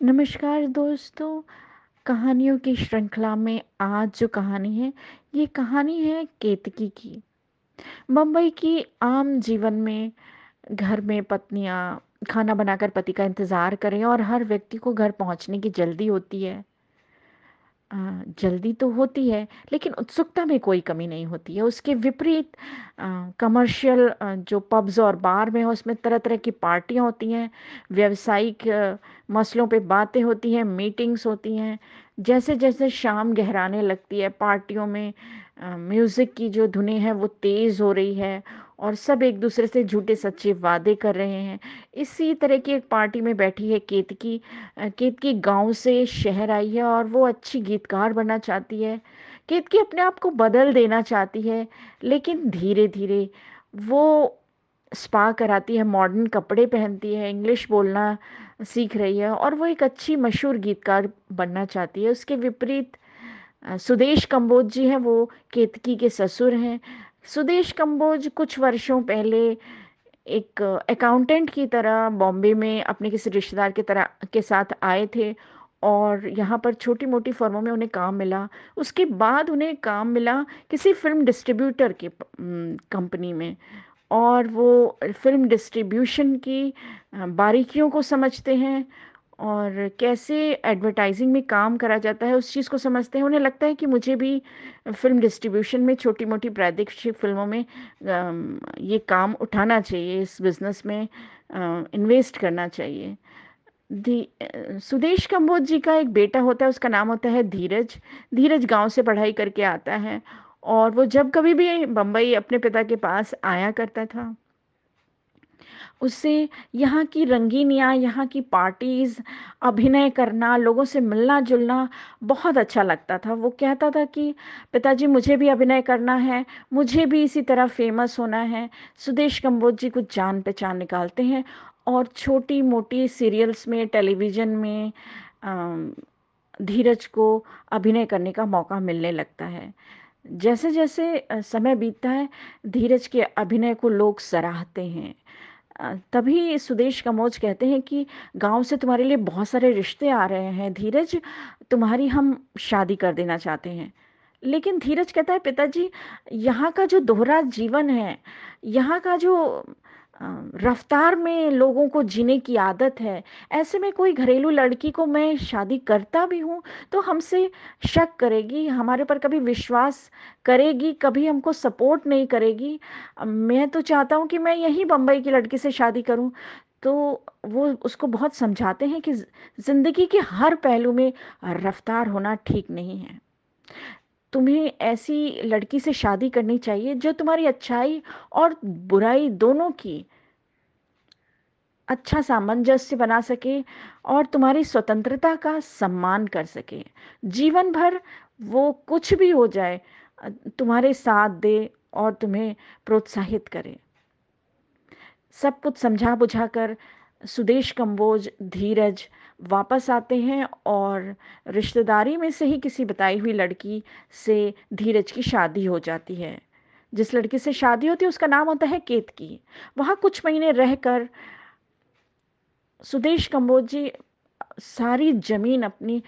नमस्कार दोस्तों, कहानियों की श्रृंखला में आज जो कहानी है, ये कहानी है केतकी की। मुंबई की आम जीवन में घर में पत्नियाँ खाना बनाकर पति का इंतज़ार करें और हर व्यक्ति को घर पहुँचने की जल्दी होती है। जल्दी तो होती है, लेकिन उत्सुकता में कोई कमी नहीं होती है। उसके विपरीत कमर्शियल जो पब्स और बार में है, उसमें तरह-तरह की पार्टियाँ होती हैं, व्यावसायिक मसलों पे बातें होती हैं, मीटिंग्स होती हैं। जैसे-जैसे शाम गहराने लगती है, पार्टियों में म्यूज़िक की जो धुनें हैं, वो तेज़ हो रही है और सब एक-दूसरे से झूठे-सच्चे वादे कर रहे हैं। इसी तरह की एक पार्टी में बैठी है केतकी केतकी गाँव से शहर आई है और वो अच्छी गीतकार बनना चाहती है। केतकी अपने आप को बदल देना चाहती है, लेकिन धीरे-धीरे वो स्पा कराती है, मॉडर्न कपड़े पहनती है, इंग्लिश बोलना सीख रही है और वो एक अच्छी मशहूर गीतकार बनना चाहती है। उसके विपरीत सुदेश कंबोज जी हैं, वो केतकी के ससुर हैं। सुदेश कंबोज कुछ वर्षों पहले एक अकाउंटेंट की तरह बॉम्बे में अपने किसी रिश्तेदार की तरह के साथ आए थे और यहाँ पर छोटी-मोटी फर्मों में उन्हें काम मिला। उसके बाद उन्हें काम मिला किसी फ़िल्म डिस्ट्रीब्यूटर के कंपनी में और वो फ़िल्म डिस्ट्रीब्यूशन की बारीकियों को समझते हैं और कैसे एडवर्टाइज़िंग में काम करा जाता है, उस चीज़ को समझते हैं। उन्हें लगता है कि मुझे भी फ़िल्म डिस्ट्रीब्यूशन में छोटी-मोटी प्रादेशिक फ़िल्मों में ये काम उठाना चाहिए, इस बिज़नेस में इन्वेस्ट करना चाहिए। धी सुदेश कम्बोज जी का एक बेटा होता है, उसका नाम होता है धीरज। धीरज गाँव से पढ़ाई करके आता है और वो जब कभी भी बम्बई अपने पिता के पास आया करता था उसे यहाँ की रंगीनियाँ, यहाँ की पार्टीज़, अभिनय करना, लोगों से मिलना-जुलना बहुत अच्छा लगता था। वो कहता था कि पिताजी मुझे भी अभिनय करना है, मुझे भी इसी तरह फ़ेमस होना है। सुदेश कंबोज जी कुछ जान-पहचान निकालते हैं और छोटी-मोटी सीरियल्स में, टेलीविज़न में धीरज को अभिनय करने का मौका मिलने लगता है। जैसे-जैसे समय बीतता है, धीरज के अभिनय को लोग सराहते हैं। तभी सुदेश कमोज कहते हैं कि गाँव से तुम्हारे लिए बहुत सारे रिश्ते आ रहे हैं धीरज, तुम्हारी हम शादी कर देना चाहते हैं। लेकिन धीरज कहता है पिताजी यहाँ का जो दोहरा जीवन है, यहाँ का जो रफ़्तार में लोगों को जीने की आदत है, ऐसे में कोई घरेलू लड़की को मैं शादी करता भी हूँ, तो हमसे शक करेगी, हमारे ऊपर कभी विश्वास करेगी, कभी हमको सपोर्ट नहीं करेगी। मैं तो चाहता हूँ कि मैं यहीं बम्बई की लड़की से शादी करूँ। तो वो उसको बहुत समझाते हैं कि ज़िंदगी के हर पहलू में रफ़्तार होना ठीक नहीं है। तुम्हें ऐसी लड़की से शादी करनी चाहिए जो तुम्हारी अच्छाई और बुराई दोनों की अच्छा सामंजस्य बना सके और तुम्हारी स्वतंत्रता का सम्मान कर सके। जीवन भर वो कुछ भी हो जाए, तुम्हारे साथ दे और तुम्हें प्रोत्साहित करे। सब कुछ समझा-बुझा कर सुदेश कंबोज, धीरज वापस आते हैं और रिश्तेदारी में से ही किसी बताई हुई लड़की से धीरज की शादी हो जाती है। जिस लड़की से शादी होती है उसका नाम होता है केतकी। वहाँ कुछ महीने रहकर सुदेश कंबोज जी सारी ज़मीन अपनी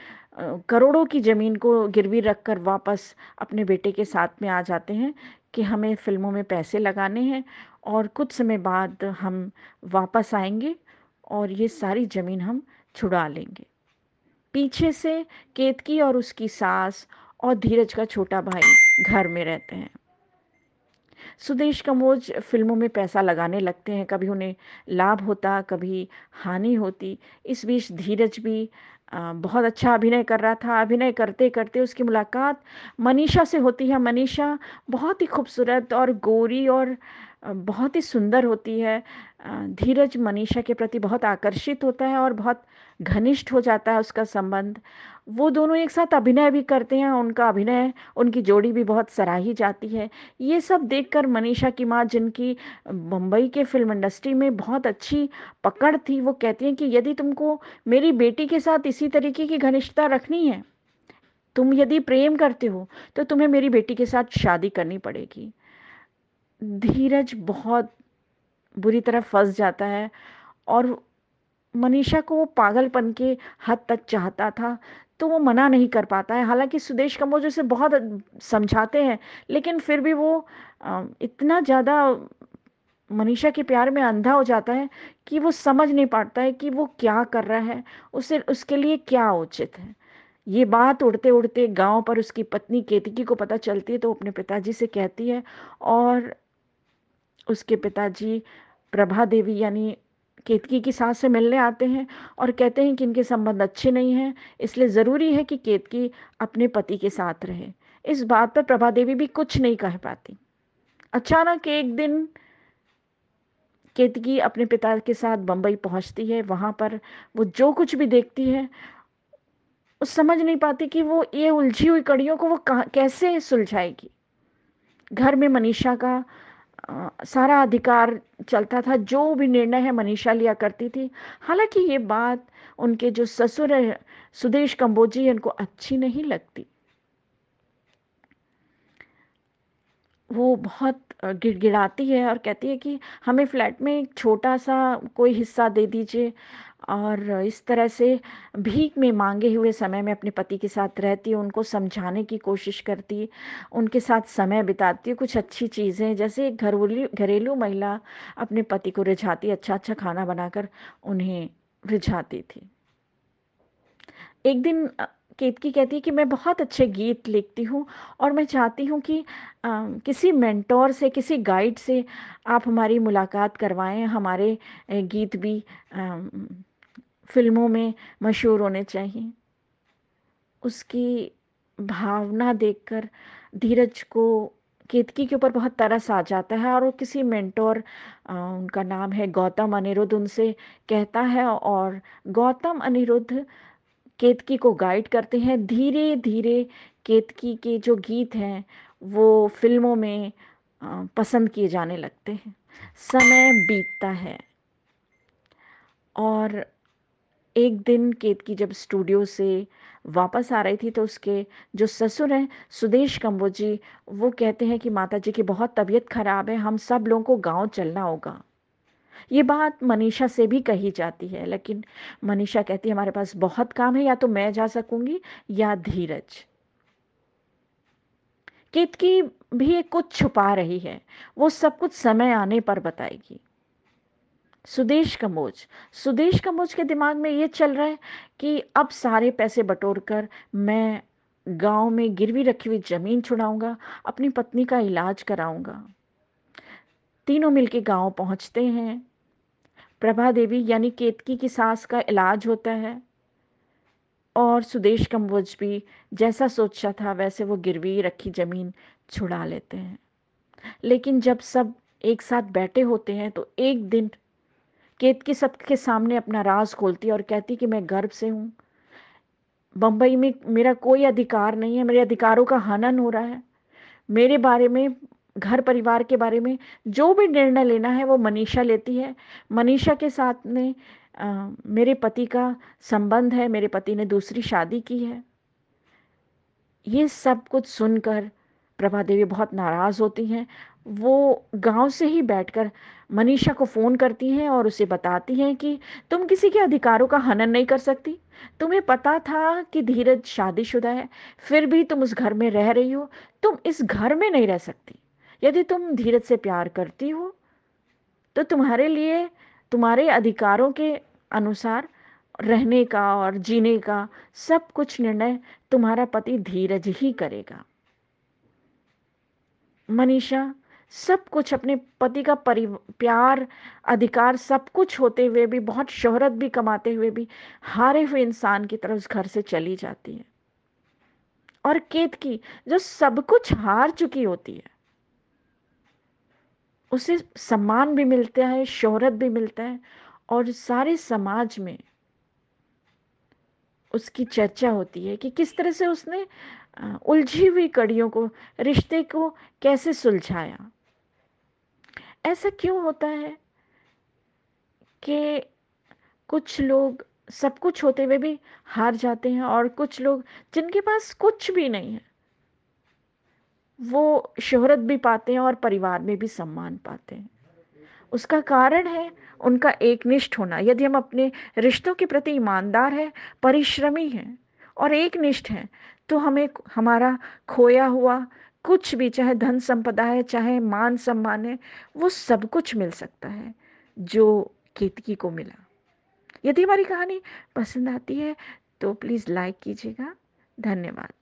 करोड़ों की ज़मीन को गिरवी रख कर वापस अपने बेटे के साथ में आ जाते हैं कि हमें फ़िल्मों में पैसे लगाने हैं और कुछ समय बाद हम वापस आएँगे और ये सारी ज़मीन हम छुड़ा लेंगे। पीछे से केतकी और उसकी सास और धीरज का छोटा भाई घर में रहते हैं। सुदेश कमोज फ़िल्मों में पैसा लगाने लगते हैं, कभी उन्हें लाभ होता, कभी हानि होती। इस बीच धीरज भी बहुत अच्छा अभिनय कर रहा था। अभिनय करते-करते उसकी मुलाकात मनीषा से होती है। मनीषा बहुत ही खूबसूरत और गोरी और बहुत ही सुंदर होती है। धीरज मनीषा के प्रति बहुत आकर्षित होता है और बहुत घनिष्ठ हो जाता है उसका संबंध। वो दोनों एक साथ अभिनय भी करते हैं, उनका अभिनय उनकी जोड़ी भी बहुत सराही जाती है। ये सब देखकर मनीषा की माँ जिनकी मुंबई के फ़िल्म इंडस्ट्री में बहुत अच्छी पकड़ थी, वो कहती हैं कि यदि तुमको मेरी बेटी के साथ इसी तरीके की घनिष्ठता रखनी है, तुम यदि प्रेम करते हो, तो तुम्हें मेरी बेटी के साथ शादी करनी पड़ेगी। धीरज बहुत बुरी तरह फंस जाता है और मनीषा को वो पागलपन के हद तक चाहता था तो वो मना नहीं कर पाता है। हालाँकि सुदेश कम्बोज उसे बहुत समझाते हैं, लेकिन फिर भी वो इतना ज़्यादा मनीषा के प्यार में अंधा हो जाता है कि वो समझ नहीं पाता है कि वो क्या कर रहा है, उसे, उसके लिए क्या उचित है। ये बात उड़ते उड़ते गाँव पर उसकी पत्नी केतकी को पता चलती है तो अपने पिताजी से कहती है और उसके पिताजी प्रभा देवी यानी केतकी की सास से मिलने आते हैं और कहते हैं कि इनके संबंध अच्छे नहीं हैं, इसलिए ज़रूरी है कि केतकी अपने पति के साथ रहे। इस बात पर प्रभा देवी भी कुछ नहीं कह पाती। अचानक एक दिन केतकी अपने पिता के साथ बम्बई पहुँचती है, वहाँ पर वो जो कुछ भी देखती है वो समझ नहीं पाती कि वो ये उलझी हुई कड़ियों को वो कैसे सुलझाएगी। घर में मनीषा का सारा अधिकार चलता था, जो भी निर्णय है मनीषा लिया करती थी। हालाँकि ये बात उनके जो ससुर सुदेश कंबोजी उनको अच्छी नहीं लगती। वो बहुत गिड़गिड़ाती है और कहती है कि हमें फ्लैट में एक छोटा सा कोई हिस्सा दे दीजिए। और इस तरह से भीख में मांगे हुए समय में अपने पति के साथ रहती है, उनको समझाने की कोशिश करती, उनके साथ समय बिताती है, कुछ अच्छी चीज़ें। जैसे एक घरेलू घरेलू महिला अपने पति को रिझाती अच्छा अच्छा खाना बनाकर उन्हें रिझाती थी। एक दिन केतकी कहती है कि मैं बहुत अच्छे गीत लिखती हूँ और मैं चाहती हूँ कि आ, किसी मेंटोर से किसी गाइड से आप हमारी मुलाकात करवाएँ हमारे गीत भी आ, फ़िल्मों में मशहूर होने चाहिए। उसकी भावना देखकर धीरज को केतकी के ऊपर बहुत तरस आ जाता है और वो किसी मेंटोर उनका नाम है गौतम अनिरुद्ध उनसे कहता है और गौतम अनिरुद्ध केतकी को गाइड करते हैं। धीरे धीरे केतकी के जो गीत हैं, वो फ़िल्मों में पसंद किए जाने लगते हैं। समय बीतता है। और एक दिन केतकी जब स्टूडियो से वापस आ रही थी तो उसके जो ससुर हैं, सुदेश कंबोजी वो कहते हैं कि माता जी की बहुत तबीयत खराब है, हम सब लोगों को गाँव चलना होगा। ये बात मनीषा से भी कही जाती है, लेकिन मनीषा कहती है, हमारे पास बहुत काम है, या तो मैं जा सकूँगी, या धीरज। केतकी भी एक कुछ छुपा रही है, वो सब कुछ समय आने पर बताएगी। सुदेश कमोज सुदेश कमोज के दिमाग में ये चल रहा है कि अब सारे पैसे बटोर कर मैं गाँव में गिरवी रखी हुई ज़मीन छुड़ाऊँगा अपनी पत्नी का इलाज कराऊँगा। तीनों मिलके गाँव पहुँचते हैं। प्रभा देवी यानी केतकी की सास का इलाज होता है। और सुदेश कम्बोज भी जैसा सोचा था, वैसे वो गिरवी रखी ज़मीन छुड़ा लेते हैं। लेकिन जब सब एक साथ बैठे होते हैं तो एक दिन केतकी सबके सामने अपना राज खोलती और कहती कि मैं गर्भ से हूँ। बम्बई में मेरा कोई अधिकार नहीं है, मेरे अधिकारों का हनन हो रहा है। मेरे बारे में घर परिवार के बारे में जो भी निर्णय लेना है वो मनीषा लेती है। मनीषा के साथ में आ, मेरे पति का संबंध है मेरे पति ने दूसरी शादी की है। ये सब कुछ सुनकर प्रभा देवी बहुत नाराज़ होती हैं। वो गाँव से ही बैठकर मनीषा को फ़ोन करती हैं और उसे बताती हैं कि तुम किसी के अधिकारों का हनन नहीं कर सकती। तुम्हें पता था कि धीरज शादीशुदा है फिर भी तुम उस घर में रह रही हो। तुम इस घर में नहीं रह सकती। यदि तुम धीरज से प्यार करती हो तो तुम्हारे लिए, तुम्हारे अधिकारों के अनुसार रहने का और जीने का सब कुछ निर्णय तुम्हारा पति धीरज ही करेगा। मनीषा, सब कुछ अपने पति का परि, प्यार, अधिकार सब कुछ होते हुए भी, बहुत शोहरत भी कमाते हुए भी हारे हुए इंसान की तरह उस घर से चली जाती है। और केत की जो सब कुछ हार चुकी होती है उसे सम्मान भी मिलता है, शोहरत भी मिलता है और सारे समाज में उसकी चर्चा होती है कि किस तरह से उसने उलझी हुई कड़ियों को, रिश्ते को कैसे सुलझाया। ऐसा क्यों होता है कि कुछ लोग सब कुछ होते हुए भी हार जाते हैं और कुछ लोग जिनके पास कुछ भी नहीं है वो शोहरत भी पाते हैं और परिवार में भी सम्मान पाते हैं। उसका कारण है उनका एकनिष्ठ होना। यदि हम अपने रिश्तों के प्रति ईमानदार हैं, परिश्रमी हैं और एकनिष्ठ हैं तो हमें हमारा खोया हुआ कुछ भी, चाहे धन संपदा है, चाहे मान सम्मान है, वो सब कुछ मिल सकता है जो केतकी को मिला। यदि हमारी कहानी पसंद आती है तो प्लीज़ लाइक कीजिएगा। धन्यवाद।